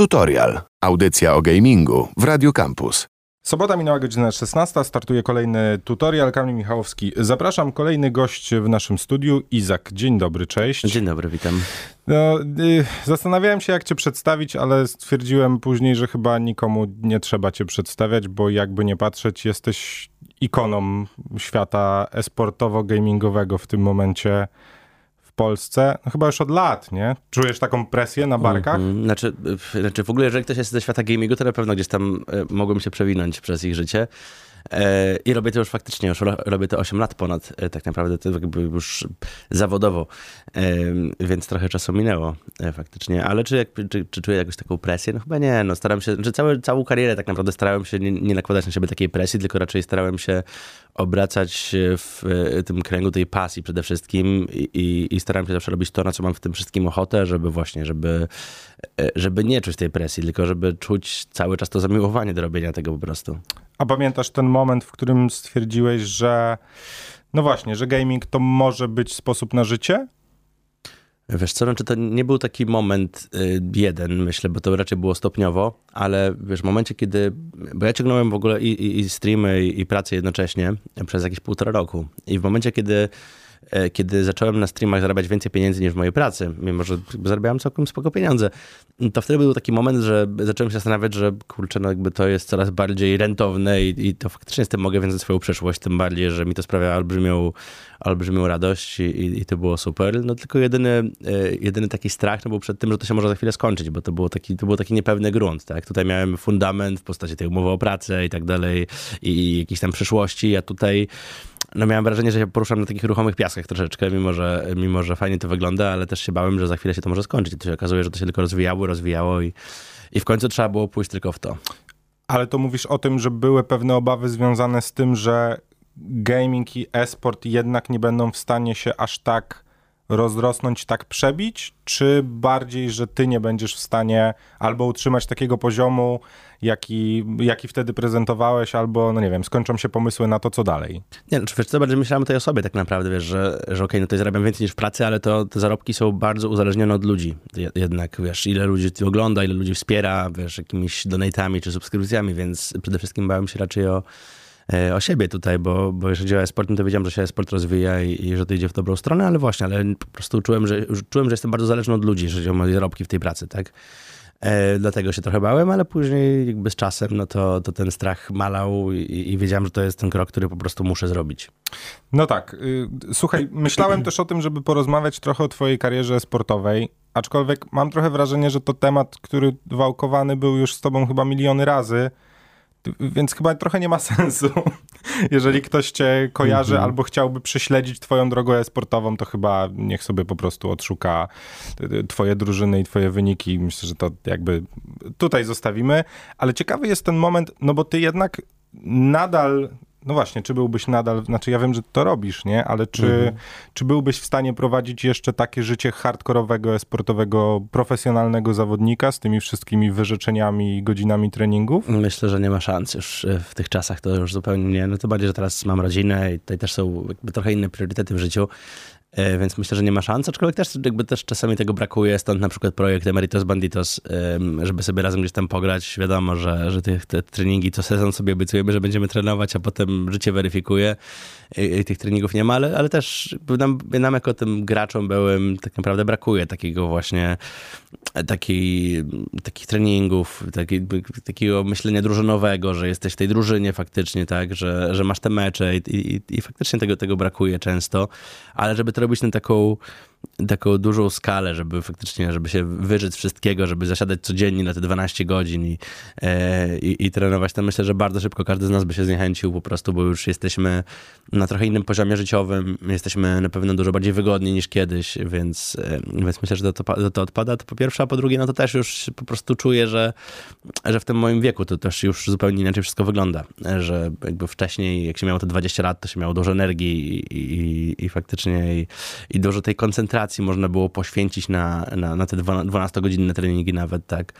Tutorial. Audycja o gamingu w Radio Campus. Sobota minęła godzina 16, startuje kolejny tutorial. Kamil Michałowski. Zapraszam, kolejny gość w naszym studiu, Izak. Dzień dobry, cześć. Dzień dobry, witam. No, y, zastanawiałem się, jak cię przedstawić, ale stwierdziłem później, że chyba nikomu nie trzeba cię przedstawiać, bo jakby nie patrzeć, jesteś ikoną świata esportowo-gamingowego w tym momencie Polsce, no chyba już od lat, nie? Czujesz taką presję na barkach? Mm, znaczy, znaczy, w ogóle, jeżeli ktoś jest ze świata gamingu, to na pewno gdzieś tam e, mogłem się przewinąć przez ich życie. E, I robię to już faktycznie, już ro, robię to 8 lat ponad, e, tak naprawdę to jakby już zawodowo, e, więc trochę czasu minęło faktycznie. Ale czy, czy, czy czuję jakąś taką presję? No chyba nie, no staram się, że całe, całą karierę tak naprawdę starałem się nie, nie nakładać na siebie takiej presji, tylko raczej starałem się obracać w tym kręgu tej pasji przede wszystkim i, i, i starałem się zawsze robić to, na co mam w tym wszystkim ochotę, żeby właśnie, żeby, żeby nie czuć tej presji, tylko żeby czuć cały czas to zamiłowanie do robienia tego po prostu. A pamiętasz ten moment, w którym stwierdziłeś, że no właśnie, że gaming to może być sposób na życie? Wiesz co, znaczy to nie był taki moment y, jeden, myślę, bo to raczej było stopniowo, ale wiesz, w momencie, kiedy, bo ja ciągnąłem w ogóle i, i, i streamy, i, i pracę jednocześnie przez jakieś półtora roku i w momencie, kiedy kiedy zacząłem na streamach zarabiać więcej pieniędzy niż w mojej pracy, mimo że zarabiałem całkiem spoko pieniądze, to wtedy był taki moment, że zacząłem się zastanawiać, że kurczę, no jakby to jest coraz bardziej rentowne i, i to faktycznie z tym mogę wiązać swoją przyszłość, tym bardziej, że mi to sprawia olbrzymią, olbrzymią radość i, i, i to było super. No tylko jedyny, e, jedyny taki strach no był przed tym, że to się może za chwilę skończyć, bo to, było taki, to był taki niepewny grunt, tak? Tutaj miałem fundament w postaci tej umowy o pracę i tak dalej i, i jakiejś tam przyszłości, a tutaj no miałem wrażenie, że się poruszam na takich ruchomych piaskach troszeczkę, mimo że, mimo że fajnie to wygląda, ale też się bałem, że za chwilę się to może skończyć. I to się okazuje, że to się tylko rozwijało, rozwijało i, i w końcu trzeba było pójść tylko w to. Ale to mówisz o tym, że były pewne obawy związane z tym, że gaming i e-sport jednak nie będą w stanie się aż tak rozrosnąć, tak przebić, czy bardziej, że ty nie będziesz w stanie albo utrzymać takiego poziomu, jaki, jaki wtedy prezentowałeś, albo, no nie wiem, skończą się pomysły na to, co dalej? Nie, no, czy wiesz co, bardziej myślałem o tej osobie tak naprawdę, wiesz, że, że okej, no to zarabiam więcej niż w pracy, ale to te zarobki są bardzo uzależnione od ludzi. Je- Jednak, wiesz, ile ludzi to ogląda, ile ludzi wspiera, wiesz, jakimiś donatami czy subskrypcjami, więc przede wszystkim bałem się raczej o, o siebie tutaj, bo, bo jeżeli o e-sport, no to wiedziałem, że się e-sport rozwija i, i że to idzie w dobrą stronę, ale właśnie, ale po prostu czułem, że, czułem, że jestem bardzo zależny od ludzi, jeżeli chodzi o moje zarobki w tej pracy, tak? E, dlatego się trochę bałem, ale później jakby z czasem, no to, to ten strach malał i, i wiedziałem, że to jest ten krok, który po prostu muszę zrobić. No tak. y, Słuchaj, myślałem też o tym, żeby porozmawiać trochę o twojej karierze sportowej, aczkolwiek mam trochę wrażenie, że to temat, który wałkowany był już z tobą chyba miliony razy, więc chyba trochę nie ma sensu. Jeżeli ktoś cię kojarzy Mhm. albo chciałby prześledzić twoją drogę e-sportową, to chyba niech sobie po prostu odszuka y, y, twoje drużyny i twoje wyniki. Myślę, że to jakby tutaj zostawimy. Ale ciekawy jest ten moment, no bo ty jednak nadal, no właśnie, czy byłbyś nadal, znaczy ja wiem, że to robisz, nie? Ale czy, czy byłbyś w stanie prowadzić jeszcze takie życie hardkorowego, sportowego, profesjonalnego zawodnika z tymi wszystkimi wyrzeczeniami i godzinami treningów? Myślę, że nie ma szans już e, w tych czasach, to już zupełnie nie. No to bardziej, że teraz mam rodzinę i tutaj też są jakby trochę inne priorytety w życiu, więc myślę, że nie ma szans, aczkolwiek też jakby też czasami tego brakuje, stąd na przykład projekt Emeritus Banditos, żeby sobie razem gdzieś tam pograć. Wiadomo, że, że te, te treningi co sezon sobie obiecujemy, że będziemy trenować, a potem życie weryfikuje tych treningów nie ma, ale, ale też nam, nam jako tym graczom byłym tak naprawdę brakuje takiego właśnie takiej, takich treningów, taki, takiego myślenia drużynowego, że jesteś w tej drużynie faktycznie, tak, że, że masz te mecze i, i, i faktycznie tego, tego brakuje często, ale żeby to robić na taką, taką dużą skalę, żeby faktycznie, żeby się wyżyć wszystkiego, żeby zasiadać codziennie na te 12 godzin i, e, i, i trenować, to myślę, że bardzo szybko każdy z nas by się zniechęcił po prostu, bo już jesteśmy na trochę innym poziomie życiowym, jesteśmy na pewno dużo bardziej wygodni niż kiedyś, więc, e, więc myślę, że to, to, to odpada, to po pierwsze, a po drugie, no to też już po prostu czuję, że, że w tym moim wieku to też już zupełnie inaczej wszystko wygląda, że jakby wcześniej, jak się miało te 20 lat, to się miało dużo energii i, i, i faktycznie i, i dużo tej koncentracji można było poświęcić na, na, na te 12-godzinne treningi nawet, tak.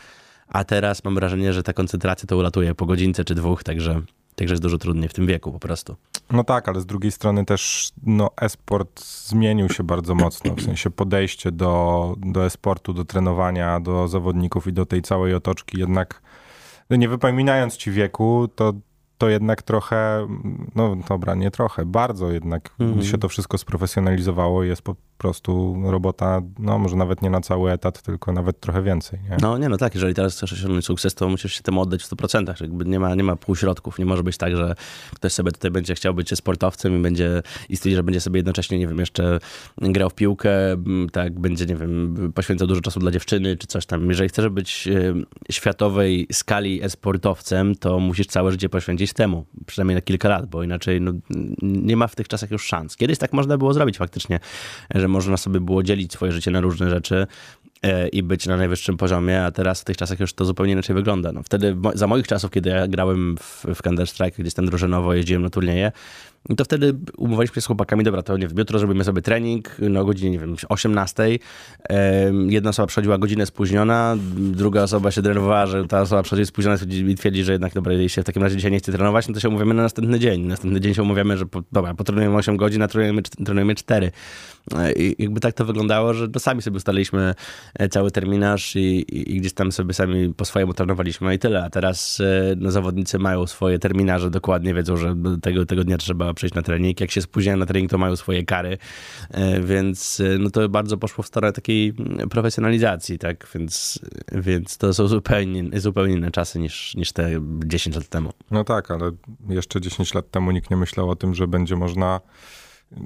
A teraz mam wrażenie, że ta koncentracja to ulatuje po godzince czy dwóch, także, Także jest dużo trudniej w tym wieku po prostu. No tak, ale z drugiej strony też no, e-sport zmienił się bardzo mocno, w sensie podejście do, do e-sportu, do trenowania, do zawodników i do tej całej otoczki jednak, no nie wypominając ci wieku, to, to jednak trochę, no dobra, nie trochę, bardzo jednak Mhm. się to wszystko sprofesjonalizowało i jest po prostu robota, no może nawet nie na cały etat, tylko nawet trochę więcej, nie? No nie, no tak, jeżeli teraz chcesz osiągnąć sukces, to musisz się temu oddać w 100%. Jakby nie, ma, nie ma półśrodków. Nie może być tak, że ktoś sobie tutaj będzie chciał być sportowcem i będzie i stwierdzi, że będzie sobie jednocześnie, nie wiem, jeszcze grał w piłkę, m, tak, będzie, nie wiem, poświęcał dużo czasu dla dziewczyny czy coś tam. Jeżeli chcesz być e, światowej skali e-sportowcem, to musisz całe życie poświęcić temu, przynajmniej na kilka lat, bo inaczej no, nie ma w tych czasach już szans. Kiedyś tak można było zrobić faktycznie, że można sobie było dzielić swoje życie na różne rzeczy e, i być na najwyższym poziomie, a teraz w tych czasach już to zupełnie inaczej wygląda. No, wtedy, za moich czasów, kiedy ja grałem w, w Counter-Strike, gdzieś tam drużynowo jeździłem na turnieje, no to wtedy umówiliśmy się z chłopakami, dobra, to nie wiem, jutro zrobimy sobie trening o godzinie, nie wiem, 18. Em, Jedna osoba przychodziła godzinę spóźniona, druga osoba się denerwowała, że ta osoba przychodzi spóźniona i twierdzi, że jednak, dobra, jeśli się w takim razie dzisiaj nie chce trenować, no to się umówiamy na następny dzień. Następny dzień się umawiamy, że po, dobra, potrenujemy 8 godzin, a trenujemy, trenujemy 4. E, I jakby tak to wyglądało, że no sami sobie ustaliliśmy e, cały terminarz i, i, i gdzieś tam sobie sami po swojemu trenowaliśmy i tyle. A teraz e, no, zawodnicy mają swoje terminarze, dokładnie wiedzą, że tego, tego dnia trzeba przyjść na trening. Jak się spóźniają na trening, to mają swoje kary, E, więc e, no, to bardzo poszło w stronę takiej mm, profesjonalizacji, tak? Więc, więc to są zupełnie, zupełnie inne czasy niż, niż te 10 lat temu. No tak, ale jeszcze 10 lat temu nikt nie myślał o tym, że będzie można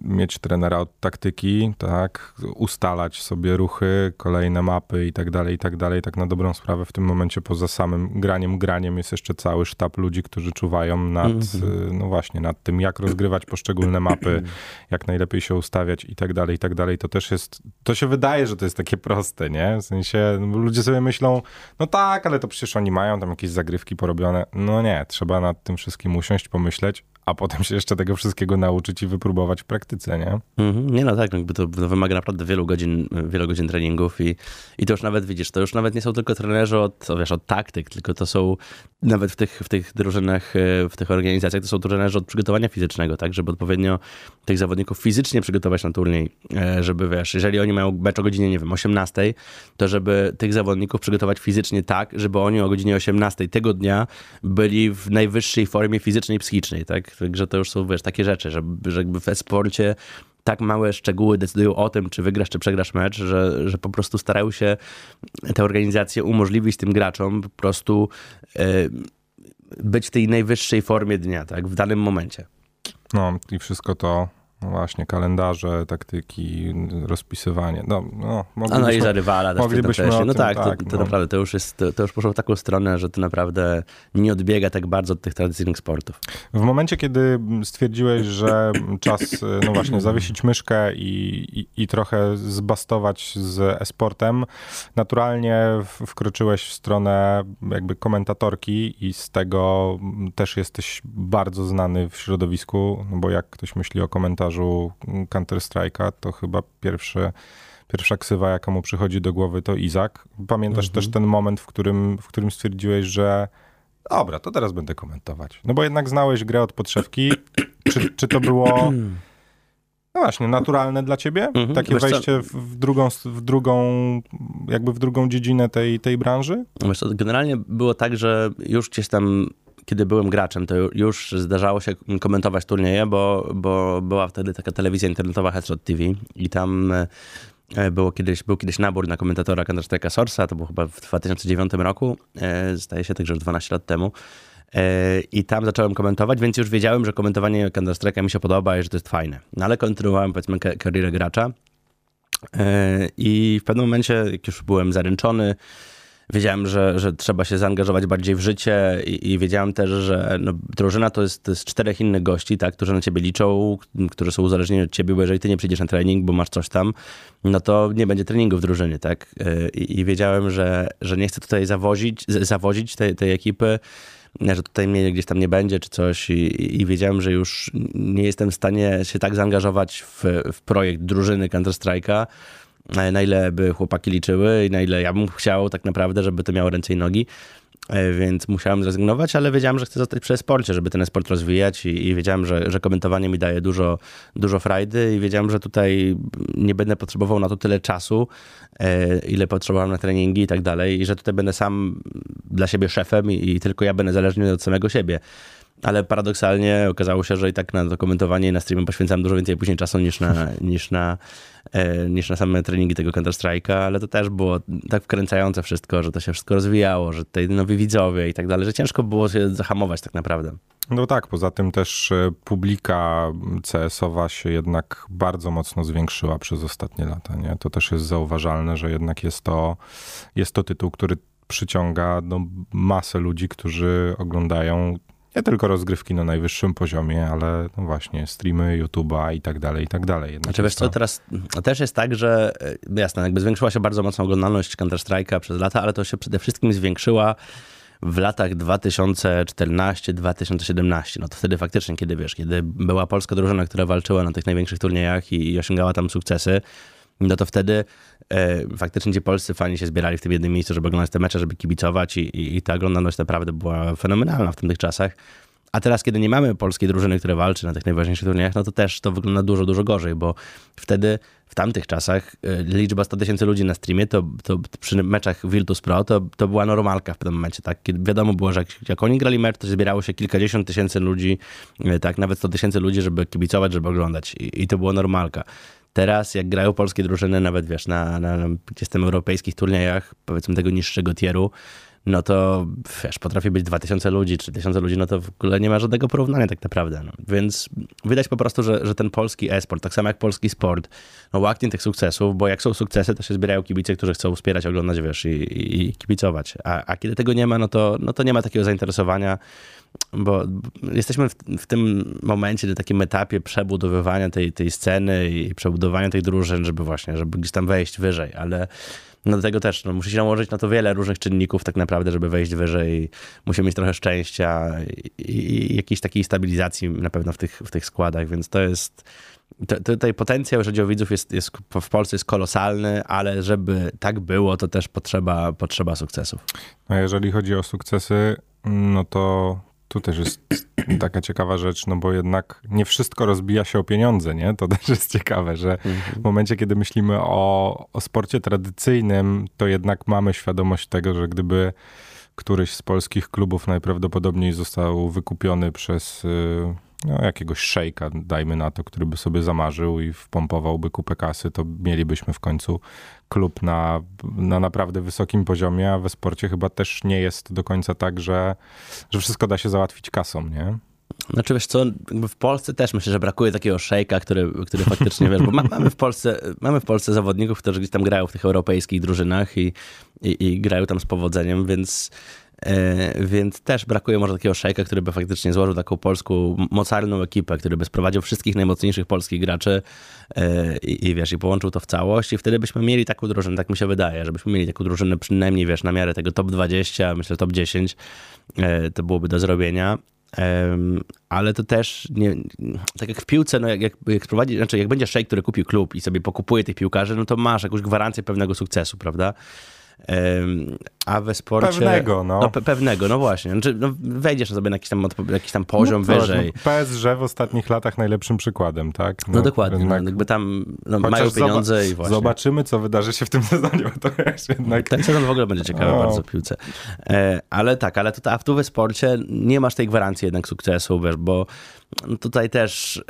mieć trenera od taktyki, tak, ustalać sobie ruchy, kolejne mapy i tak dalej, i tak dalej. Tak na dobrą sprawę w tym momencie poza samym graniem, graniem jest jeszcze cały sztab ludzi, którzy czuwają nad, y, no właśnie, nad tym, jak rozgrywać poszczególne mapy, jak najlepiej się ustawiać i tak dalej, i tak dalej. To też jest, to się wydaje, że to jest takie proste, nie? W sensie no, ludzie sobie myślą, no tak, ale to przecież oni mają tam jakieś zagrywki porobione. No nie, trzeba nad tym wszystkim usiąść, pomyśleć, a potem się jeszcze tego wszystkiego nauczyć i wypróbować w praktyce, nie? Mhm. Nie no tak, jakby to, to wymaga naprawdę wielu godzin, wielu godzin treningów i, i to już nawet widzisz, to już nawet nie są tylko trenerzy od, wiesz, od taktyk, tylko to są nawet w tych, w tych drużynach, e, w tych organizacjach, to są trenerzy od przygotowania fizycznego, tak, żeby odpowiednio tych zawodników fizycznie przygotować na turniej, e, żeby wiesz, jeżeli oni mają mecz o godzinie, nie wiem, 18, to żeby tych zawodników przygotować fizycznie tak, żeby oni o godzinie 18 tego dnia byli w najwyższej formie fizycznej i psychicznej, tak, także to już są, wiesz, takie rzeczy, że, że jakby w e-sporcie tak małe szczegóły decydują o tym, czy wygrasz, czy przegrasz mecz, że, że po prostu starają się te organizacje umożliwić tym graczom po prostu e, być w tej najwyższej formie dnia, tak, w danym momencie. No i wszystko to, no właśnie, kalendarze, taktyki, rozpisywanie. No, no, Analiza rywala też moglibyśmy też. No tak, tak, to, to no. naprawdę, to już jest, to, to już poszło w taką stronę, że to naprawdę nie odbiega tak bardzo od tych tradycyjnych sportów. W momencie, kiedy stwierdziłeś, że czas, no właśnie, zawiesić myszkę i, i, i trochę zbastować z e-sportem, naturalnie wkroczyłeś w stronę jakby komentatorki i z tego też jesteś bardzo znany w środowisku, no bo jak ktoś myśli o komentarzu Counter-Strike'a, to chyba pierwszy Pierwsza ksywa, jaka mu przychodzi do głowy, to Izak. Pamiętasz też ten moment, w którym, w którym stwierdziłeś, że dobra, to teraz będę komentować. No bo jednak znałeś grę od podszewki. Czy, czy to było no właśnie, naturalne dla ciebie? Mhm. Takie co? wejście w, w, drugą, w drugą, jakby w drugą dziedzinę tej, tej branży? Wiesz co, generalnie było tak, że już gdzieś tam, kiedy byłem graczem, to już zdarzało się komentować turnieje, bo, bo była wtedy taka telewizja internetowa Headshot TV i tam e, było kiedyś, był kiedyś nabór na komentatora Counter-Strike'a Source'a, to było chyba w 2009 roku, e, zdaje się także już 12 lat temu. E, I tam zacząłem komentować, więc już wiedziałem, że komentowanie Counter-Strike'a mi się podoba i że to jest fajne. No ale kontynuowałem powiedzmy ka- karierę gracza. I w pewnym momencie, jak już byłem zaręczony, wiedziałem, że, że trzeba się zaangażować bardziej w życie i, i wiedziałem też, że no, drużyna to jest, jest czterech innych gości, tak, którzy na ciebie liczą, którzy są uzależnieni od ciebie, bo jeżeli ty nie przyjdziesz na trening, bo masz coś tam, no to nie będzie treningu w drużynie, tak. E, I, i wiedziałem, że, że nie chcę tutaj zawozić, z- zawozić tej, tej ekipy, że tutaj mnie gdzieś tam nie będzie czy coś i, i wiedziałem, że już nie jestem w stanie się tak zaangażować w, w projekt drużyny Counter-Strike'a, na ile by chłopaki liczyły i na ile ja bym chciał tak naprawdę, żeby to miało ręce i nogi. E, więc musiałem zrezygnować, ale wiedziałem, że chcę zostać przy sporcie, żeby ten sport rozwijać i, i, wiedziałem, że, że komentowanie mi daje dużo, dużo frajdy i wiedziałem, że tutaj nie będę potrzebował na to tyle czasu, e, ile potrzebowałem na treningi i tak dalej i że tutaj będę sam dla siebie szefem i, i tylko ja będę zależny od samego siebie ale paradoksalnie okazało się, że i tak na to komentowanie i na streamie poświęcam dużo więcej później czasu niż na, niż na, e, niż na same treningi tego Counter-Strike'a, ale to też było tak wkręcające wszystko, że to się wszystko rozwijało, że tutaj nowi widzowie i tak dalej, że ciężko było się zahamować tak naprawdę. No tak, poza tym też e, publika CS-owa się jednak bardzo mocno zwiększyła przez ostatnie lata, nie? To też jest zauważalne, że jednak jest to, jest to tytuł, który przyciąga no, masę ludzi, którzy oglądają nie tylko rozgrywki na najwyższym poziomie, ale no właśnie streamy, YouTube'a i tak dalej, i tak dalej. Jednak znaczy wiesz co, teraz też jest tak, że e, jasne, jakby zwiększyła się bardzo mocno oglądalność Counter-Strike'a przez lata, ale to się przede wszystkim zwiększyła w latach 2014-2017. No to wtedy faktycznie, kiedy wiesz, kiedy była polska drużyna, która walczyła na tych największych turniejach i, i osiągała tam sukcesy, no to wtedy faktycznie ci polscy fani się zbierali w tym jednym miejscu, żeby oglądać te mecze, żeby kibicować i, i, i ta oglądalność naprawdę była fenomenalna w tych czasach. A teraz, kiedy nie mamy polskiej drużyny, która walczy na tych najważniejszych turniejach, no to też to wygląda dużo, dużo gorzej, bo wtedy w tamtych czasach e, liczba 100 tysięcy ludzi na streamie, to, to przy meczach Virtus Pro, to, to była normalka w pewnym momencie, tak? Kiedy wiadomo było, że jak, jak oni grali mecz, to zbierało się kilkadziesiąt tysięcy ludzi, e, tak, nawet 100 tysięcy ludzi, żeby kibicować, żeby oglądać I, i to było normalka. Teraz, jak grają polskie drużyny, nawet wiesz, na, na, na gdzieś tam europejskich turniejach, powiedzmy tego niższego tieru, no to wiesz, potrafi być 2000 ludzi, 3000 ludzi, no to w ogóle nie ma żadnego porównania tak naprawdę. No. Więc widać po prostu, że, że ten polski e-sport, tak samo jak polski sport, no łaknie tych sukcesów, bo jak są sukcesy, to się zbierają kibice, którzy chcą wspierać, oglądać, wiesz, i, i, kibicować. A, a kiedy tego nie ma, no to, no to nie ma takiego zainteresowania bo jesteśmy w, w, tym momencie, na takim etapie przebudowywania tej, tej sceny i przebudowania tej drużyn, żeby właśnie, żeby gdzieś tam wejść wyżej, ale no do tego też no, musi się nałożyć na to wiele różnych czynników tak naprawdę, żeby wejść wyżej. Musimy mieć trochę szczęścia i, i jakiejś takiej stabilizacji na pewno w tych, w tych składach, więc to jest tutaj potencjał, jeżeli o widzów jest, jest, w Polsce jest kolosalny, ale żeby tak było, to też potrzeba, potrzeba sukcesów. A jeżeli chodzi o sukcesy, no to tu też jest taka ciekawa rzecz, no bo jednak nie wszystko rozbija się o pieniądze, nie? To też jest ciekawe, że w momencie, kiedy myślimy o, o sporcie tradycyjnym, to jednak mamy świadomość tego, że gdyby któryś z polskich klubów najprawdopodobniej został wykupiony przez y, no, jakiegoś szejka, dajmy na to, który by sobie zamarzył i wpompowałby kupę kasy, to mielibyśmy w końcu klub na, na naprawdę wysokim poziomie, a we sporcie chyba też nie jest do końca tak, że, że wszystko da się załatwić kasą, nie? Znaczy wiesz co, w Polsce też myślę, że brakuje takiego szejka, który, który faktycznie, wiesz, bo mamy w Polsce, mamy w Polsce zawodników, którzy gdzieś tam grają w tych europejskich drużynach i, i, i grają tam z powodzeniem, więc więc też brakuje może takiego szejka, który by faktycznie złożył taką polską, mocarną ekipę, który by sprowadził wszystkich najmocniejszych polskich graczy e, i, i wiesz, i połączył to w całość i wtedy byśmy mieli taką drużynę, tak mi się wydaje, żebyśmy mieli taką drużynę przynajmniej, wiesz, na miarę tego top 20, myślę top 10, e, to byłoby do zrobienia. ale to też nie, tak jak w piłce, no jak, jak, jak prowadzi, znaczy jak będzie szejk, który kupił klub i sobie pokupuje tych piłkarzy, no to masz jakąś gwarancję pewnego sukcesu, prawda? A we sporcie... Pewnego, no. no pe pewnego, no właśnie. Znaczy, no, wejdziesz sobie na jakiś tam, jakiś tam poziom no, wyżej. No, PSG w ostatnich latach najlepszym przykładem, tak? No, no dokładnie. Jednak... No, jakby tam no, mają pieniądze i właśnie. Zobaczymy, co wydarzy się w tym sezonie, to jest jednak... Ten sezon w ogóle będzie ciekawy o. bardzo w piłce. E, ale tak, ale a tu we sporcie nie masz tej gwarancji jednak sukcesu, wiesz, bo tutaj też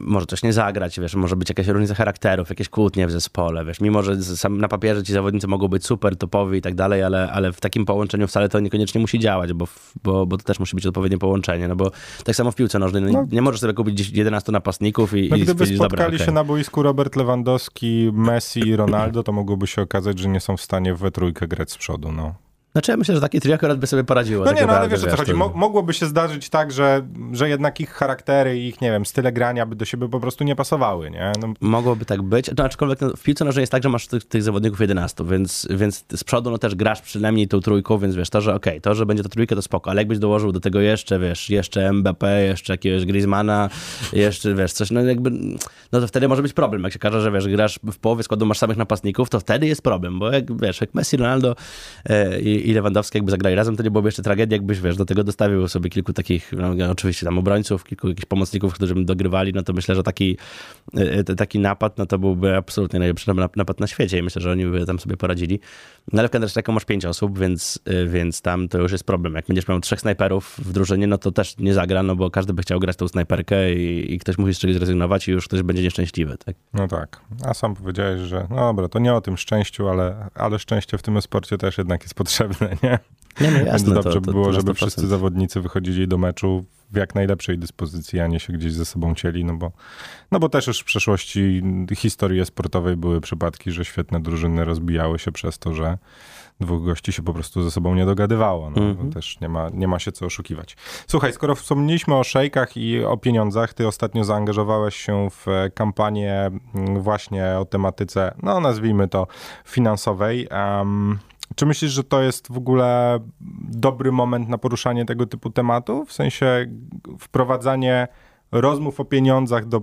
może coś nie zagrać, wiesz, może być jakaś różnica charakterów, jakieś kłótnie w zespole, wiesz, mimo, że sam na papierze ci zawodnicy mogą być super topowi i tak dalej, ale, ale w takim połączeniu wcale to niekoniecznie musi działać, bo, bo, bo to też musi być odpowiednie połączenie, no bo tak samo w piłce nożnej, no, no. nie możesz sobie kupić 11 napastników i, no, i gdyby spotkali dobra, się okay. na boisku Robert Lewandowski, Messi i Ronaldo, to mogłoby się okazać, że nie są w stanie we trójkę grać z przodu, no. Znaczy ja myślę, że takie trio akurat by sobie poradziło. No nie, no ale wiesz o co chodzi. Mogłoby się zdarzyć tak, że, że jednak ich charaktery i ich, nie wiem, style grania by do siebie po prostu nie pasowały, nie? No... Mogłoby tak być. No, aczkolwiek no, w piłce nożnej jest tak, że masz tych, tych, zawodników 11, więc, więc z przodu no też grasz przynajmniej tą trójką, więc wiesz, to, że okej, okay, to, że będzie to trójka, to spoko, ale jakbyś dołożył do tego jeszcze, wiesz, jeszcze Mbappé, jeszcze jakiegoś Griezmana, jeszcze, wiesz, coś, no jakby, no to wtedy może być problem. Jak się każe, że wiesz, grasz w połowie składu, masz samych napastników, to wtedy jest problem, bo jak, wiesz, jak Messi, Ronaldo e, i, i Lewandowski jakby zagrali razem, to nie byłoby jeszcze tragedii, jakbyś, wiesz, do tego dostawił sobie kilku takich, no, oczywiście tam obrońców, kilku jakichś pomocników, którzy by dogrywali, no to myślę, że taki, taki napad, no to byłby absolutnie najlepszy napad na świecie i myślę, że oni by tam sobie poradzili. No ale w Counter-Strike'u masz pięć osób, więc, więc tam to już jest problem. Jak będziesz miał trzech snajperów w drużynie, no to też nie zagra, no bo każdy by chciał grać tą snajperkę i, i ktoś musi z czegoś zrezygnować i już ktoś będzie nieszczęśliwy, tak? No tak. A sam powiedziałeś, że no dobra, to nie o tym szczęściu, ale, ale szczęście w tym sporcie też jednak jest potrzebne, nie? Nie, no jasne, Więc dobrze to, by to, było, to żeby wszyscy zawodnicy wychodzili do meczu w jak najlepszej dyspozycji, a nie się gdzieś ze sobą cieli, no bo, no bo też już w przeszłości historii sportowej były przypadki, że świetne drużyny rozbijały się przez to, że dwóch gości się po prostu ze sobą nie dogadywało. No, mm -hmm. Też nie ma, nie ma się co oszukiwać. Słuchaj, skoro wspomnieliśmy o szejkach i o pieniądzach, ty ostatnio zaangażowałeś się w kampanię właśnie o tematyce, no nazwijmy to finansowej. Um, czy myślisz, że to jest w ogóle dobry moment na poruszanie tego typu tematu? W sensie wprowadzanie rozmów o pieniądzach do,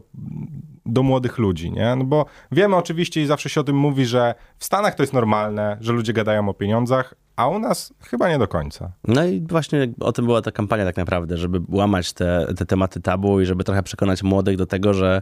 do młodych ludzi, nie? No bo wiemy oczywiście i zawsze się o tym mówi, że w Stanach to jest normalne, że ludzie gadają o pieniądzach, a u nas chyba nie do końca. No i właśnie o tym była ta kampania tak naprawdę, żeby łamać te, te tematy tabu i żeby trochę przekonać młodych do tego, że,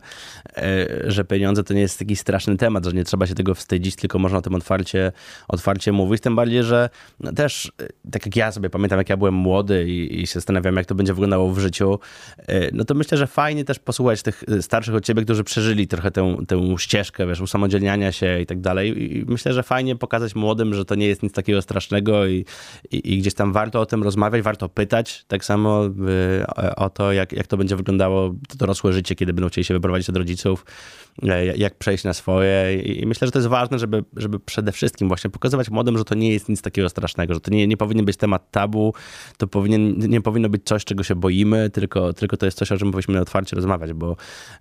e, że pieniądze to nie jest taki straszny temat, że nie trzeba się tego wstydzić, tylko można o tym otwarcie, otwarcie mówić. Tym bardziej, że też, e, tak jak ja sobie pamiętam, jak ja byłem młody i, i się zastanawiam, jak to będzie wyglądało w życiu, e, no to myślę, że fajnie też posłuchać tych starszych od ciebie, którzy przeżyli trochę tę, tę ścieżkę, wiesz, usamodzielniania się i tak dalej. I myślę, że fajnie pokazać młodym, że to nie jest nic takiego strasznego, i, i, i, gdzieś tam warto o tym rozmawiać, warto pytać. Tak samo y, o to, jak, jak to będzie wyglądało to dorosłe życie, kiedy będą chcieli się wyprowadzić od rodziców, e, jak przejść na swoje. I myślę, że to jest ważne, żeby, żeby przede wszystkim właśnie pokazywać młodym, że to nie jest nic takiego strasznego, że to nie, nie powinien być temat tabu, to powinien, nie powinno być coś, czego się boimy, tylko, tylko to jest coś, o czym powinniśmy otwarcie rozmawiać, bo,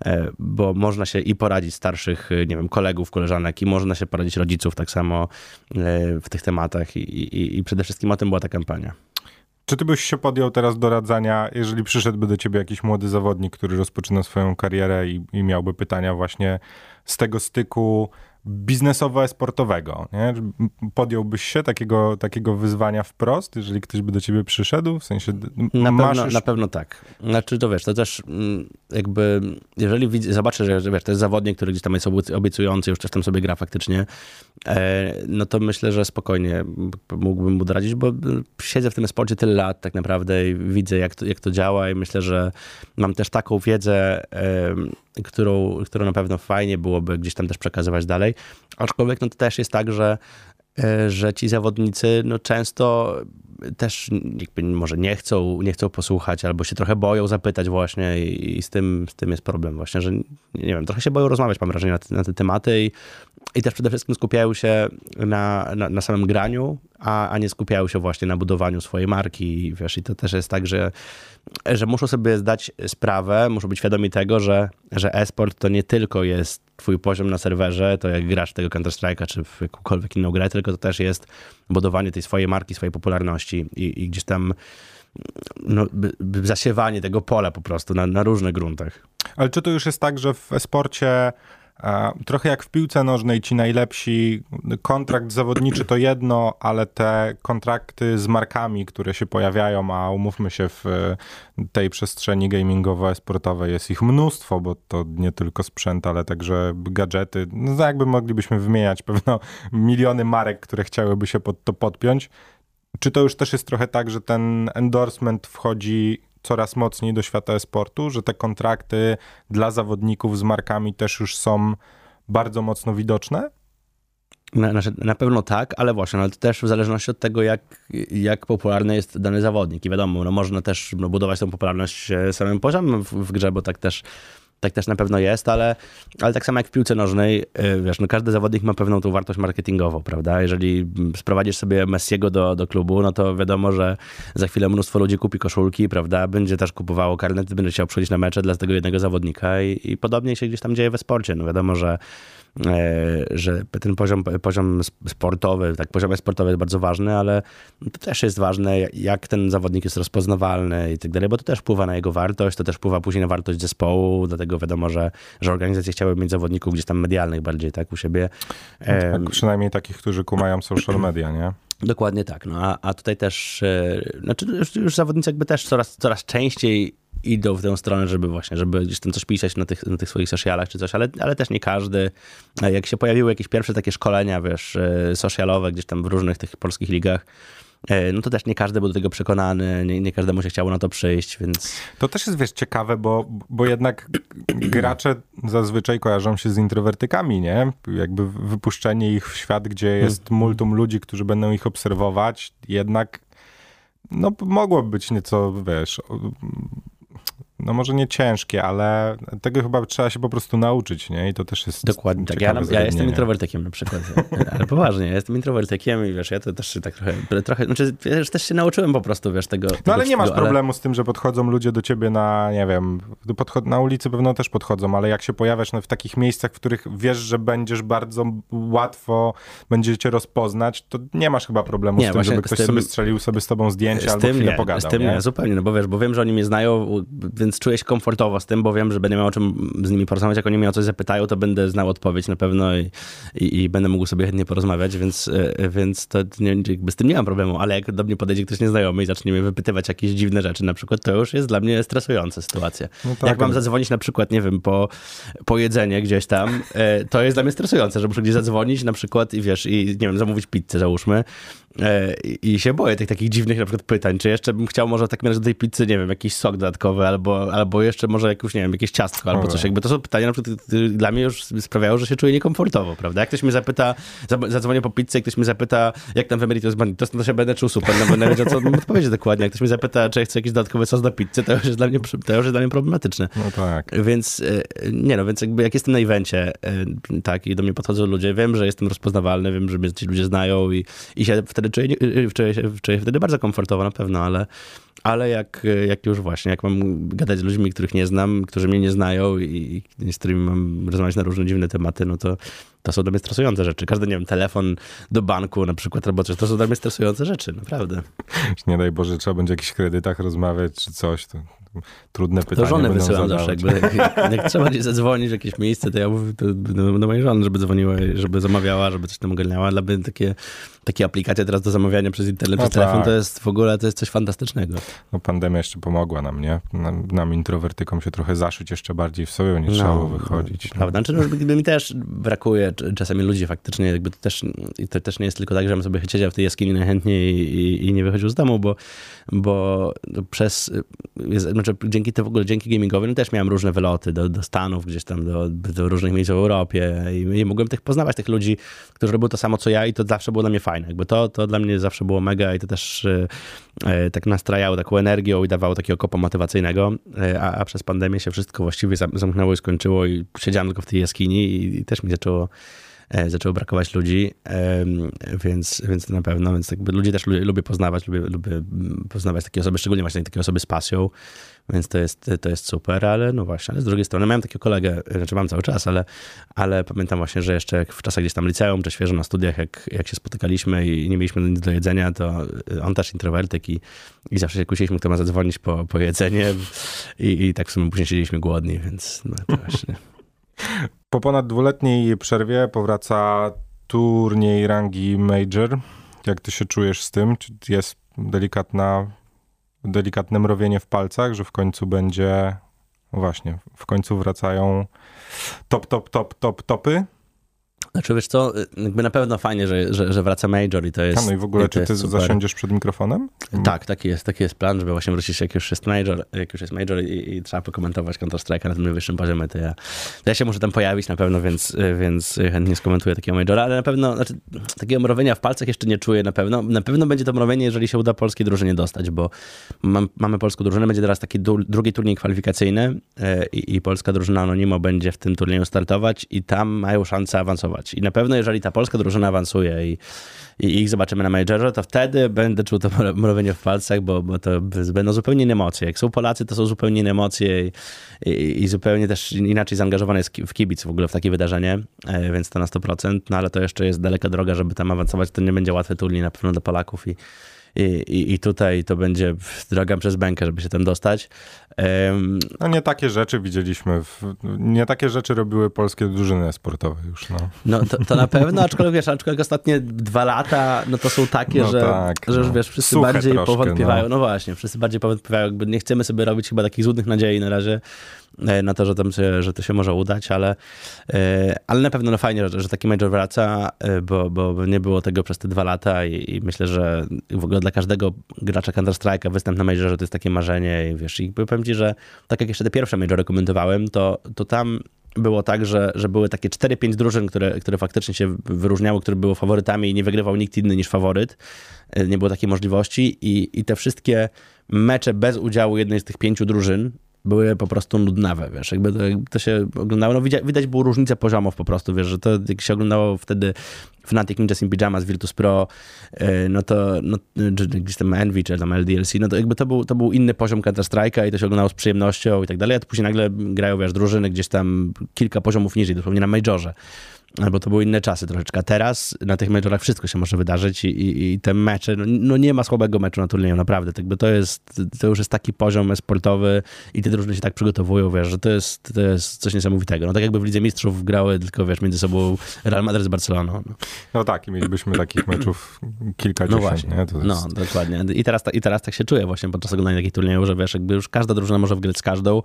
e, bo można się i poradzić starszych, nie wiem, kolegów, koleżanek i można się poradzić rodziców tak samo e, w tych tematach i, i, i przede wszystkim o tym była ta kampania. Czy ty byś się podjął teraz doradzania, jeżeli przyszedłby do ciebie jakiś młody zawodnik, który rozpoczyna swoją karierę i, i miałby pytania właśnie z tego styku biznesowo-esportowego. Nie? Podjąłbyś się takiego, takiego wyzwania wprost, jeżeli ktoś by do ciebie przyszedł? W sensie na pewno, już... na pewno tak. Znaczy, to wiesz, to też jakby, jeżeli widzę, zobaczę, że, że wiesz, to jest zawodnik, który gdzieś tam jest obiecujący, już coś tam sobie gra faktycznie, e, no to myślę, że spokojnie mógłbym mu doradzić, bo siedzę w tym sporcie tyle lat tak naprawdę i widzę, jak to, jak to działa i myślę, że mam też taką wiedzę, którą, którą na pewno fajnie byłoby gdzieś tam też przekazywać dalej. Aczkolwiek no to też jest tak, że, e, że ci zawodnicy no często też może nie chcą, nie chcą posłuchać albo się trochę boją zapytać właśnie i, i z, tym, z tym jest problem właśnie, że nie wiem, trochę się boją rozmawiać, mam wrażenie, na te, na te tematy i, i też przede wszystkim skupiają się na, na, na, samym graniu, a, a nie skupiają się właśnie na budowaniu swojej marki. I, wiesz, I to też jest tak, że, że muszą sobie zdać sprawę, muszą być świadomi tego, że, że e-sport to nie tylko jest twój poziom na serwerze, to jak grasz tego Counter-Strike'a czy w jakąkolwiek inną grę, tylko to też jest budowanie tej swojej marki, swojej popularności i, i gdzieś tam no, zasiewanie tego pola po prostu na, na różnych gruntach. Ale czy to już jest tak, że w e-sporcie Trochę jak w piłce nożnej, ci najlepsi, kontrakt zawodniczy to jedno, ale te kontrakty z markami, które się pojawiają, a umówmy się, w tej przestrzeni gamingowo-sportowej jest ich mnóstwo, bo to nie tylko sprzęt, ale także gadżety. No jakby moglibyśmy wymieniać pewno miliony marek, które chciałyby się pod to podpiąć. Czy to już też jest trochę tak, że ten endorsement wchodzi coraz mocniej do świata e-sportu, że te kontrakty dla zawodników z markami też już są bardzo mocno widoczne? Na, na, na, pewno tak, ale właśnie, ale to też w zależności od tego, jak, jak popularny jest dany zawodnik. I wiadomo, no można też no, budować tą popularność e, samym poziomem w, w grze, bo tak też tak też na pewno jest, ale, ale tak samo jak w piłce nożnej, y, wiesz, no każdy zawodnik ma pewną tą wartość marketingową, prawda? Jeżeli sprowadzisz sobie Messiego do, do klubu, no to wiadomo, że za chwilę mnóstwo ludzi kupi koszulki, prawda? Będzie też kupowało karnety, będzie chciał przychodzić na mecze dla tego jednego zawodnika i, i podobnie się gdzieś tam dzieje we sporcie. No wiadomo, że że ten poziom, poziom sportowy, tak, poziom sportowy jest bardzo ważny, ale to też jest ważne, jak ten zawodnik jest rozpoznawalny i tak dalej, bo to też wpływa na jego wartość, to też wpływa później na wartość zespołu, dlatego wiadomo, że, że organizacje chciały mieć zawodników gdzieś tam medialnych bardziej, tak, u siebie. No tak, przynajmniej takich, którzy kumają social media, nie? Dokładnie tak. No, a, a tutaj też, e, znaczy już, już zawodnicy jakby też coraz, coraz częściej idą w tę stronę, żeby właśnie, żeby gdzieś tam coś pisać na tych, na tych swoich socialach czy coś, ale, ale też nie każdy. E, Jak się pojawiły jakieś pierwsze takie szkolenia, wiesz, e, socialowe gdzieś tam w różnych tych polskich ligach, e, no to też nie każdy był do tego przekonany, nie, nie każdemu się chciało na to przyjść, więc... To też jest, wiesz, ciekawe, bo, bo jednak gracze zazwyczaj kojarzą się z introwertykami, nie? Jakby wypuszczenie ich w świat, gdzie jest multum ludzi, którzy będą ich obserwować, jednak no mogłoby być nieco, wiesz, no może nie ciężkie, ale tego chyba trzeba się po prostu nauczyć, nie? I to też jest Dokładnie tak. Ja, ja jestem introwertykiem na przykład. Ale poważnie, ja jestem introwertykiem i wiesz, ja to też się tak trochę, trochę znaczy wiesz, też się nauczyłem po prostu, wiesz, tego. No ale nie masz wszystkiego, problemu z tym, że podchodzą ludzie do ciebie na, nie wiem, podchod- na ulicy pewno też podchodzą, ale jak się pojawiasz na- w takich miejscach, w których wiesz, że będziesz bardzo łatwo, będzie cię rozpoznać, to nie masz chyba problemu Nie, z tym, żeby ktoś tym- sobie strzelił sobie z tobą zdjęcie albo tym chwilę nie, pogadał, z tym nie? nie? zupełnie, no bo wiesz, bo wiem, że oni mnie znają, więc czuję się komfortowo z tym, bo wiem, że będę miał o czym z nimi porozmawiać. Jak oni mnie o coś zapytają, to będę znał odpowiedź na pewno i, i, i będę mógł sobie chętnie porozmawiać, więc, e, więc to nie, jakby z tym nie mam problemu, ale jak do mnie podejdzie ktoś nieznajomy i zacznie mnie wypytywać jakieś dziwne rzeczy na przykład, to już jest dla mnie stresująca sytuacja. No tak, jak mam zadzwonić na przykład, nie wiem, po, po jedzenie gdzieś tam, e, to jest dla mnie stresujące, że muszę gdzieś zadzwonić na przykład i wiesz, i nie wiem, zamówić pizzę załóżmy e, i, i się boję tych takich dziwnych na przykład pytań, czy jeszcze bym chciał może w takim razie do tej pizzy, nie wiem, jakiś sok dodatkowy albo, albo jeszcze może jakieś, nie wiem, jakieś ciastko albo coś, jakby to są pytania na przykład dla mnie już sprawiają, że się czuję niekomfortowo, prawda? Jak ktoś mnie zapyta, za- zadzwonię po pizzę i ktoś mnie zapyta, jak tam w Emeritus no to się będę czuł super, no będę wiedział, co mam odpowiedzieć dokładnie. Jak ktoś mnie zapyta, czy chcę jakiś dodatkowy sos do pizzy, to już jest dla mnie, to już jest dla mnie problematyczne. No tak. Więc e, nie no, więc jakby jak jestem na evencie, e, tak, i do mnie podchodzą ludzie, wiem, że jestem rozpoznawalny, wiem, że mnie ci ludzie znają i, i się wtedy czuję, nie- e, czuję, się, czuję się wtedy bardzo komfortowo na pewno, ale, ale jak, e, jak już właśnie, jak mam gadać z ludźmi, których nie znam, którzy mnie nie znają i, i z którymi mam rozmawiać na różne dziwne tematy, no to to są dla mnie stresujące rzeczy. Każdy, nie wiem, telefon do banku na przykład, albo coś, to są dla mnie stresujące rzeczy, naprawdę. Nie daj Boże, trzeba będzie o jakichś kredytach rozmawiać czy coś, to trudne To pytania żonę będą wysyłam zawsze, jakby, jak, jak trzeba gdzieś zadzwonić w jakieś miejsce, to ja mówię to do, do mojej żony, żeby dzwoniła, żeby zamawiała, żeby coś tam ogarniała. Dla mnie takie, takie aplikacje teraz do zamawiania przez internet, No przez telefon, tak. to jest w ogóle to jest coś fantastycznego. No pandemia jeszcze pomogła nam, nie? Nam, nam introwertykom się trochę zaszyć jeszcze bardziej w sobie, nie trzeba było wychodzić. No, prawda. Znaczy, no, jakby mi też brakuje czasami ludzi faktycznie, jakby to też, to też nie jest tylko tak, że bym sobie siedział w tej jaskini najchętniej i, i, i nie wychodził z domu, bo, bo przez, jest, znaczy dzięki to w ogóle, dzięki gamingowi, no też miałem różne wyloty do, do Stanów, gdzieś tam do, do różnych miejsc w Europie i, i mogłem tych poznawać tych ludzi, którzy robią to samo co ja i to zawsze było dla mnie fajne. Jakby to, to dla mnie zawsze było mega i to też e, e, tak nastrajało taką energią i dawało takiego kopa motywacyjnego, e, a, a przez pandemię się wszystko właściwie zam- zamknęło i skończyło i siedziałem tylko w tej jaskini i, i też mi zaczęło zaczęło brakować ludzi, więc, więc na pewno, więc jakby ludzi też lubię, lubię poznawać, lubię, lubię mm, poznawać takie osoby, szczególnie właśnie takie osoby z pasją, więc to jest, to jest super, ale no właśnie, ale z drugiej strony miałem takiego kolegę, znaczy mam cały czas, ale, ale pamiętam właśnie, że jeszcze w czasach gdzieś tam liceum, czy świeżo na studiach, jak, jak się spotykaliśmy i nie mieliśmy nic do jedzenia, to on też introwertyk i, i zawsze się kusiliśmy, kto ma zadzwonić po, po jedzenie i, i tak w sumie później siedzieliśmy głodni, więc no to właśnie. Po ponad dwuletniej przerwie powraca turniej rangi Major. Jak ty się czujesz z tym? Czy jest delikatna, delikatne mrowienie w palcach, że w końcu będzie... Właśnie, w końcu wracają top, top, top, top, topy? Znaczy wiesz co, jakby na pewno fajnie, że, że, że wraca Major i to jest A no i w ogóle, czy ty super. zasiądziesz przed mikrofonem? Tak, taki jest, taki jest plan, żeby właśnie wrócić, jak już jest Major, jak już jest Major i, i trzeba pokomentować Counter-Strike'a na tym najwyższym poziomie, to ja, to ja się muszę tam pojawić na pewno, więc, więc chętnie skomentuję takiego Majora, ale na pewno, znaczy, takiego mrowienia w palcach jeszcze nie czuję na pewno. Na pewno będzie to mrowienie, jeżeli się uda polskiej drużynie dostać, bo mam, mamy polską drużynę, będzie teraz taki du, drugi turniej kwalifikacyjny e, i, i polska drużyna Anonimo będzie w tym turnieju startować i tam mają szansę awansować. I na pewno, jeżeli ta polska drużyna awansuje i, i ich zobaczymy na Majorze, to wtedy będę czuł to mro- mrowienie w palcach, bo, bo to będą zupełnie inne emocje. Jak są Polacy, to są zupełnie inne emocje i, i, i zupełnie też inaczej zaangażowany jest w kibic w ogóle w takie wydarzenie, e, więc to na 100%, no ale to jeszcze jest daleka droga, żeby tam awansować, to nie będzie łatwy turniej na pewno dla Polaków i i, i, i tutaj to będzie droga przez bękę, żeby się tam dostać. Um, no nie takie rzeczy widzieliśmy, w, nie takie rzeczy robiły polskie drużyny sportowe już, no. No to, to na pewno, aczkolwiek wiesz, aczkolwiek ostatnie dwa lata, no to są takie, No że, tak, że no. już wiesz, wszyscy Suche bardziej troszkę, powątpiewają. no. No. właśnie, wszyscy bardziej powątpiewają, jakby nie chcemy sobie robić chyba takich złudnych nadziei na razie e, na to, że, tam się, że to się może udać, ale, e, ale na pewno no fajnie, że, że taki major wraca, e, bo, bo nie było tego przez te dwa lata i, i myślę, że w ogóle dla każdego gracza Counter-Strike'a występ na majorze to jest takie marzenie i wiesz, i powiem ci, że tak jak jeszcze te pierwsze majory komentowałem, to, to tam było tak, że, że były takie 4-5 drużyn, które, które faktycznie się wyróżniały, które były faworytami i nie wygrywał nikt inny niż faworyt. E, Nie było takiej możliwości i, i te wszystkie mecze bez udziału jednej z tych pięciu drużyn były po prostu nudnawe, wiesz, jakby to, to się oglądało, no widać, widać było różnicę poziomów po prostu, wiesz, że to jak się oglądało wtedy Fnatic Ninjas in Pyjamas, Virtus Pro, e, no to, no, czy gdzieś tam Envy, czy tam LDLC, no to jakby to był, to był inny poziom Counter-Strike'a i to się oglądało z przyjemnością i tak dalej, a to później nagle grają, wiesz, drużyny gdzieś tam kilka poziomów niżej, dosłownie na majorze. Albo to były inne czasy troszeczkę. Teraz na tych majorach wszystko się może wydarzyć i, i, i te mecze, no, no nie ma słabego meczu na turnieju, naprawdę. Tak, to jest, to już jest taki poziom sportowy i te drużyny się tak przygotowują, wiesz, że to jest, to jest coś niesamowitego. No tak jakby w Lidze Mistrzów grały tylko, wiesz, między sobą Real Madrid z Barceloną. No, No tak, i mielibyśmy takich meczów kilkadziesiąt, no właśnie, nie? Jest... no dokładnie. I teraz, ta- I teraz tak się czuję właśnie podczas oglądania takich turniejów, że wiesz, jakby już każda drużyna może wgrać z każdą,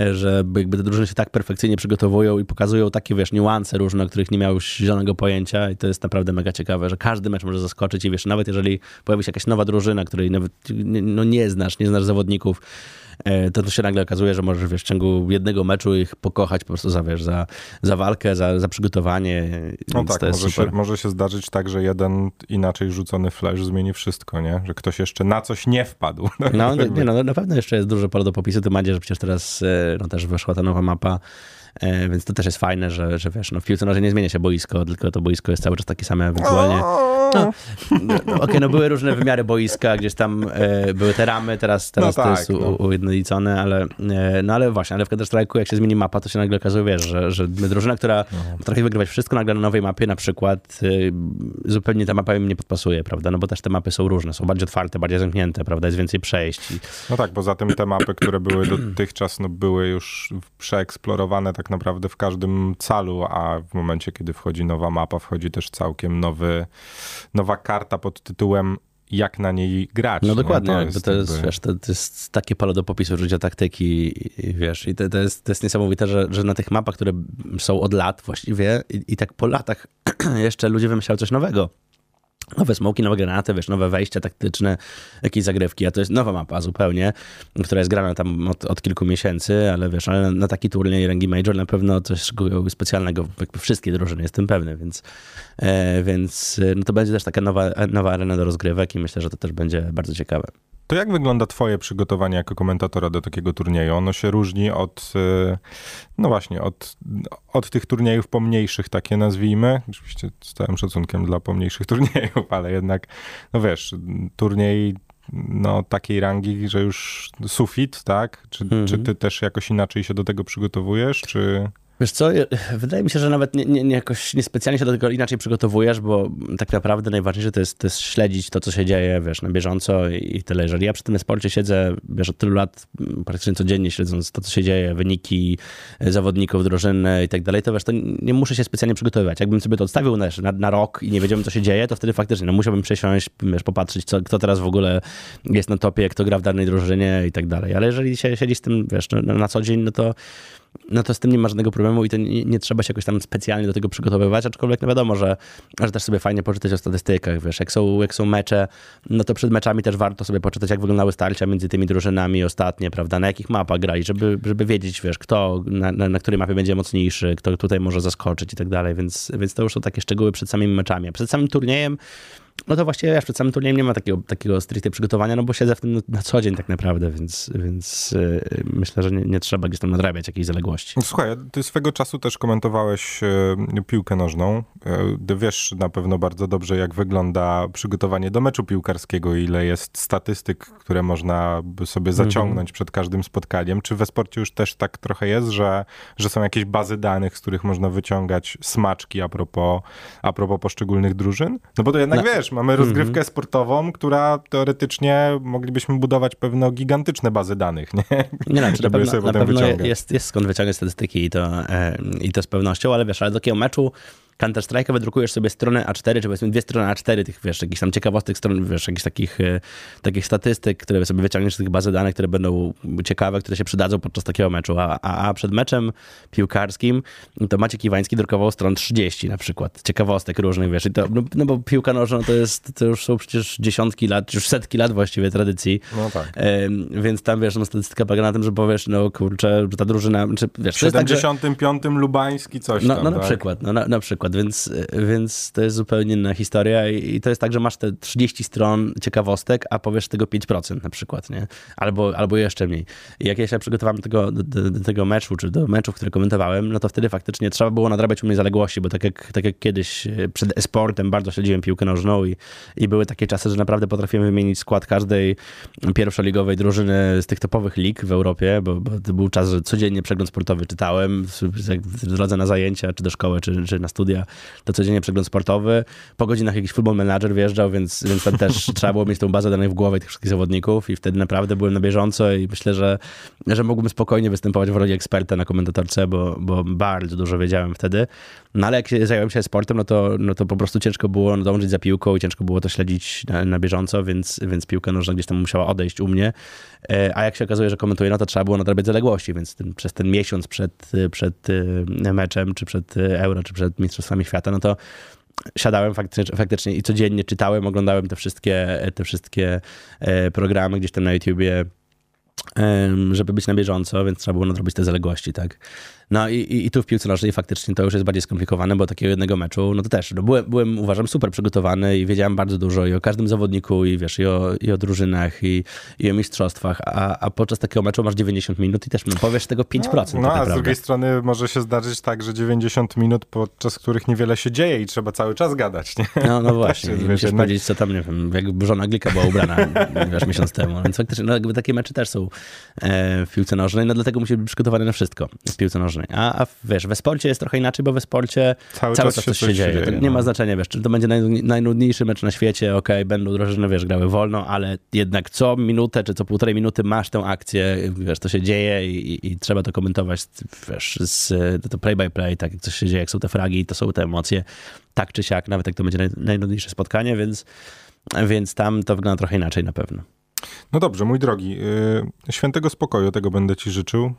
e, że jakby te drużyny się tak perfekcyjnie przygotowują i pokazują takie, wiesz, niuanse różne, o których nie miałeś zielonego pojęcia i to jest naprawdę mega ciekawe, że każdy mecz może zaskoczyć i wiesz, nawet jeżeli pojawi się jakaś nowa drużyna, której nawet nie- no, nie znasz, nie znasz zawodników, e, to, to się nagle okazuje, że możesz wiesz, w ciągu jednego meczu ich pokochać po prostu za, wiesz, za, za walkę, za, za przygotowanie. No tak, może się, super. może się zdarzyć tak, że jeden inaczej rzucony flash zmieni wszystko, nie? Że ktoś jeszcze na coś nie wpadł. No, nie, no, na pewno jeszcze jest dużo pole do popisu, tym bardziej, że przecież teraz e, no, też weszła ta nowa mapa, więc to też jest fajne, że, że wiesz, no, w piłce nożnej nie zmienia się boisko, tylko to boisko jest cały czas takie same ewentualnie. No, no, Okej, no były różne wymiary boiska, gdzieś tam e, były te ramy, teraz, teraz No to tak, jest u, no. ujednolicone, ale, e, no ale właśnie, ale w Counter-Strike'u jak się zmieni mapa, to się nagle okazuje, wiesz, że, że drużyna, która No. potrafi wygrywać wszystko, nagle na nowej mapie na przykład e, zupełnie ta mapa im nie podpasuje, prawda, no bo też te mapy są różne, są bardziej otwarte, bardziej zamknięte, prawda, jest więcej przejść i, No tak, poza tym te mapy, które były dotychczas, no były już przeeksplorowane tak naprawdę w każdym calu, a w momencie, kiedy wchodzi nowa mapa, wchodzi też całkiem nowy, nowa karta pod tytułem jak na niej grać. No nie? dokładnie, jakby to jest, jakby- wiesz, to, to jest takie pole do popisu życia taktyki wiesz, i to, to, jest, to jest niesamowite, że, że na tych mapach, które są od lat właściwie i, i tak po latach jeszcze ludzie wymyślają coś nowego. Nowe smoki, nowe granaty, wiesz, nowe wejścia taktyczne, jakieś zagrywki, a to jest nowa mapa zupełnie, która jest grana tam od, od kilku miesięcy, ale wiesz, ale na, taki turniej rangi major na pewno coś specjalnego, jakby wszystkie drużyny, jestem pewny, więc, e, więc e, no to będzie też taka nowa, nowa arena do rozgrywek i myślę, że to też będzie bardzo ciekawe. To jak wygląda twoje przygotowanie jako komentatora do takiego turnieju? Ono się różni od, y, no właśnie, od, od tych turniejów pomniejszych, takie nazwijmy. Oczywiście z całym szacunkiem dla pomniejszych turniejów, ale jednak, no wiesz, turniej no, takiej rangi, że już sufit, tak? Czy, Mhm. czy ty też jakoś inaczej się do tego przygotowujesz, czy... Wiesz co, wydaje mi się, że nawet nie, nie, nie jakoś niespecjalnie się do tego inaczej przygotowujesz, bo tak naprawdę najważniejsze to jest, to jest śledzić to, co się dzieje, wiesz, na bieżąco i, tyle. Jeżeli ja przy tym sporcie siedzę, wiesz, od tylu lat praktycznie codziennie śledząc to, co się dzieje, wyniki zawodników, drużyny i tak dalej, to wiesz, to nie muszę się specjalnie przygotowywać. Jakbym sobie to odstawił wiesz, na, na rok i nie wiedziałbym, co się dzieje, to wtedy faktycznie no, musiałbym przesiąść, wiesz, popatrzeć, co, kto teraz w ogóle jest na topie, kto gra w danej drużynie i tak dalej. Ale jeżeli się siedzi z tym, wiesz, no, na co dzień, no to no to z tym nie ma żadnego problemu i to nie, nie trzeba się jakoś tam specjalnie do tego przygotowywać, aczkolwiek no wiadomo, że, że też sobie fajnie poczytać o statystykach, wiesz, jak są, jak są mecze, no to przed meczami też warto sobie poczytać, jak wyglądały starcia między tymi drużynami ostatnie, prawda, na jakich mapach grali, żeby, żeby wiedzieć, wiesz, kto, na, na, na której mapie będzie mocniejszy, kto tutaj może zaskoczyć i tak dalej, więc, więc to już są takie szczegóły przed samymi meczami, a przed samym turniejem no to właściwie wiesz, przed samym turniejem nie ma takiego, takiego stricte przygotowania, no bo siedzę w tym na co dzień tak naprawdę, więc, więc yy, myślę, że nie, nie trzeba gdzieś tam nadrabiać jakiejś zaległości. Słuchaj, ty swego czasu też komentowałeś e, piłkę nożną. Ty wiesz na pewno bardzo dobrze, jak wygląda przygotowanie do meczu piłkarskiego, ile jest statystyk, które można by sobie zaciągnąć przed każdym spotkaniem. Czy we sporcie już też tak trochę jest, że, że są jakieś bazy danych, z których można wyciągać smaczki a propos, a propos poszczególnych drużyn? No bo to jednak No. wiesz, wiesz, mamy rozgrywkę mm -hmm. sportową, która teoretycznie moglibyśmy budować pewno gigantyczne bazy danych, nie? Nie no, na pewno, na pewno jest, jest skąd wyciągać statystyki i to, e, i to z pewnością, ale wiesz, ale do takiego meczu Counter Strike'a wydrukujesz sobie stronę A4, czy powiedzmy dwie strony A4 tych, wiesz, jakichś tam ciekawostek stron, wiesz, jakichś takich, e, takich statystyk, które sobie wyciągniesz z tych bazy danych, które będą ciekawe, które się przydadzą podczas takiego meczu. A, a, a przed meczem piłkarskim to Maciek Iwański drukował stron 30 na przykład, ciekawostek różnych, wiesz, to, no, no bo piłka nożna to jest, to już są przecież dziesiątki lat, już setki lat właściwie tradycji. No tak. E, więc tam, wiesz, no, statystyka polega na tym, że powiesz, no kurczę, że ta drużyna, czy, wiesz, w 75. Tak, że... Lubański coś no, tam, No na tak? przykład, no na, na przykład, więc więc to jest zupełnie inna historia i to jest tak, że masz te 30 stron ciekawostek, a powiesz tego 5% na przykład, nie? Albo, albo jeszcze mniej. I jak ja się przygotowałem do tego, do, do, tego meczu, czy do meczów, które komentowałem, no to wtedy faktycznie trzeba było nadrabiać u mnie zaległości, bo tak jak, tak jak kiedyś e, przed esportem bardzo śledziłem piłkę nożną i, i były takie czasy, że naprawdę potrafiłem wymienić skład każdej pierwszoligowej drużyny z tych topowych lig w Europie, bo, bo to był czas, że codziennie przegląd sportowy czytałem, w drodze na zajęcia, czy do szkoły, czy, czy na studia, to codziennie przegląd sportowy. Po godzinach jakiś football manager wjeżdżał, więc, więc tam też trzeba było mieć tą bazę danych w głowie tych wszystkich zawodników i wtedy naprawdę byłem na bieżąco i myślę, że, że mógłbym spokojnie występować w roli eksperta na komentatorce, bo, bo bardzo dużo wiedziałem wtedy. No ale jak się zająłem się sportem, no to, no to po prostu ciężko było dążyć za piłką i ciężko było to śledzić na, na bieżąco, więc, więc piłka nożna gdzieś tam musiała odejść u mnie. E, a jak się okazuje, że komentuję, no to trzeba było nadrabiać zaległości, więc ten, przez ten miesiąc przed, przed e, meczem, czy przed Euro, czy przed Mistrzostwami Świata, no to siadałem faktycznie, faktycznie i codziennie czytałem, oglądałem te wszystkie, te wszystkie e, programy gdzieś tam na YouTubie, żeby być na bieżąco, więc trzeba było nadrobić te zaległości, tak. No i, i, i, tu w piłce nożnej faktycznie to już jest bardziej skomplikowane, bo takiego jednego meczu, no to też, no byłem, byłem, uważam, super przygotowany i wiedziałem bardzo dużo i o każdym zawodniku, i wiesz, i o, i o drużynach, i, i o mistrzostwach, a, a podczas takiego meczu masz 90 minut i też no, powiesz tego 5%. No, no tak a z drugiej strony może się zdarzyć tak, że 90 minut, podczas których niewiele się dzieje i trzeba cały czas gadać, nie? No, no właśnie, i musisz jednak... powiedzieć, co tam, nie wiem, jak żona Glika była ubrana, wiesz, miesiąc temu, więc faktycznie, no jakby takie mecze też są e, w piłce nożnej, no dlatego musi być przygotowany na wszystko w piłce nożnej, a, a wiesz, we sporcie jest trochę inaczej, bo we sporcie cały, cały czas, coś się dzieje. dzieje. nie no. ma znaczenia, wiesz, czy to będzie najnudniejszy mecz na świecie, okej, okay, będą drużyny, wiesz, grały wolno, ale jednak co minutę, czy co półtorej minuty masz tę akcję, wiesz, to się dzieje i, i, i trzeba to komentować, wiesz, z, to play by play, tak, jak coś się dzieje, jak są te fragi, to są te emocje, tak czy siak, nawet jak to będzie naj, najnudniejsze spotkanie, więc, więc tam to wygląda trochę inaczej na pewno. No dobrze, mój drogi, yy, świętego spokoju, tego będę ci życzył.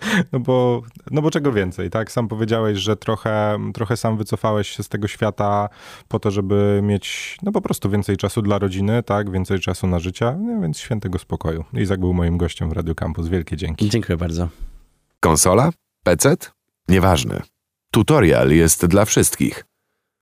No bo, no bo czego więcej, tak? Sam powiedziałeś, że trochę, trochę sam wycofałeś się z tego świata po to, żeby mieć no po prostu więcej czasu dla rodziny, tak? Więcej czasu na życie, no więc świętego spokoju. Izak był moim gościem w Radio Campus. Wielkie dzięki. Dziękuję bardzo. Konsola? PC? Nieważne. Tutorial jest dla wszystkich.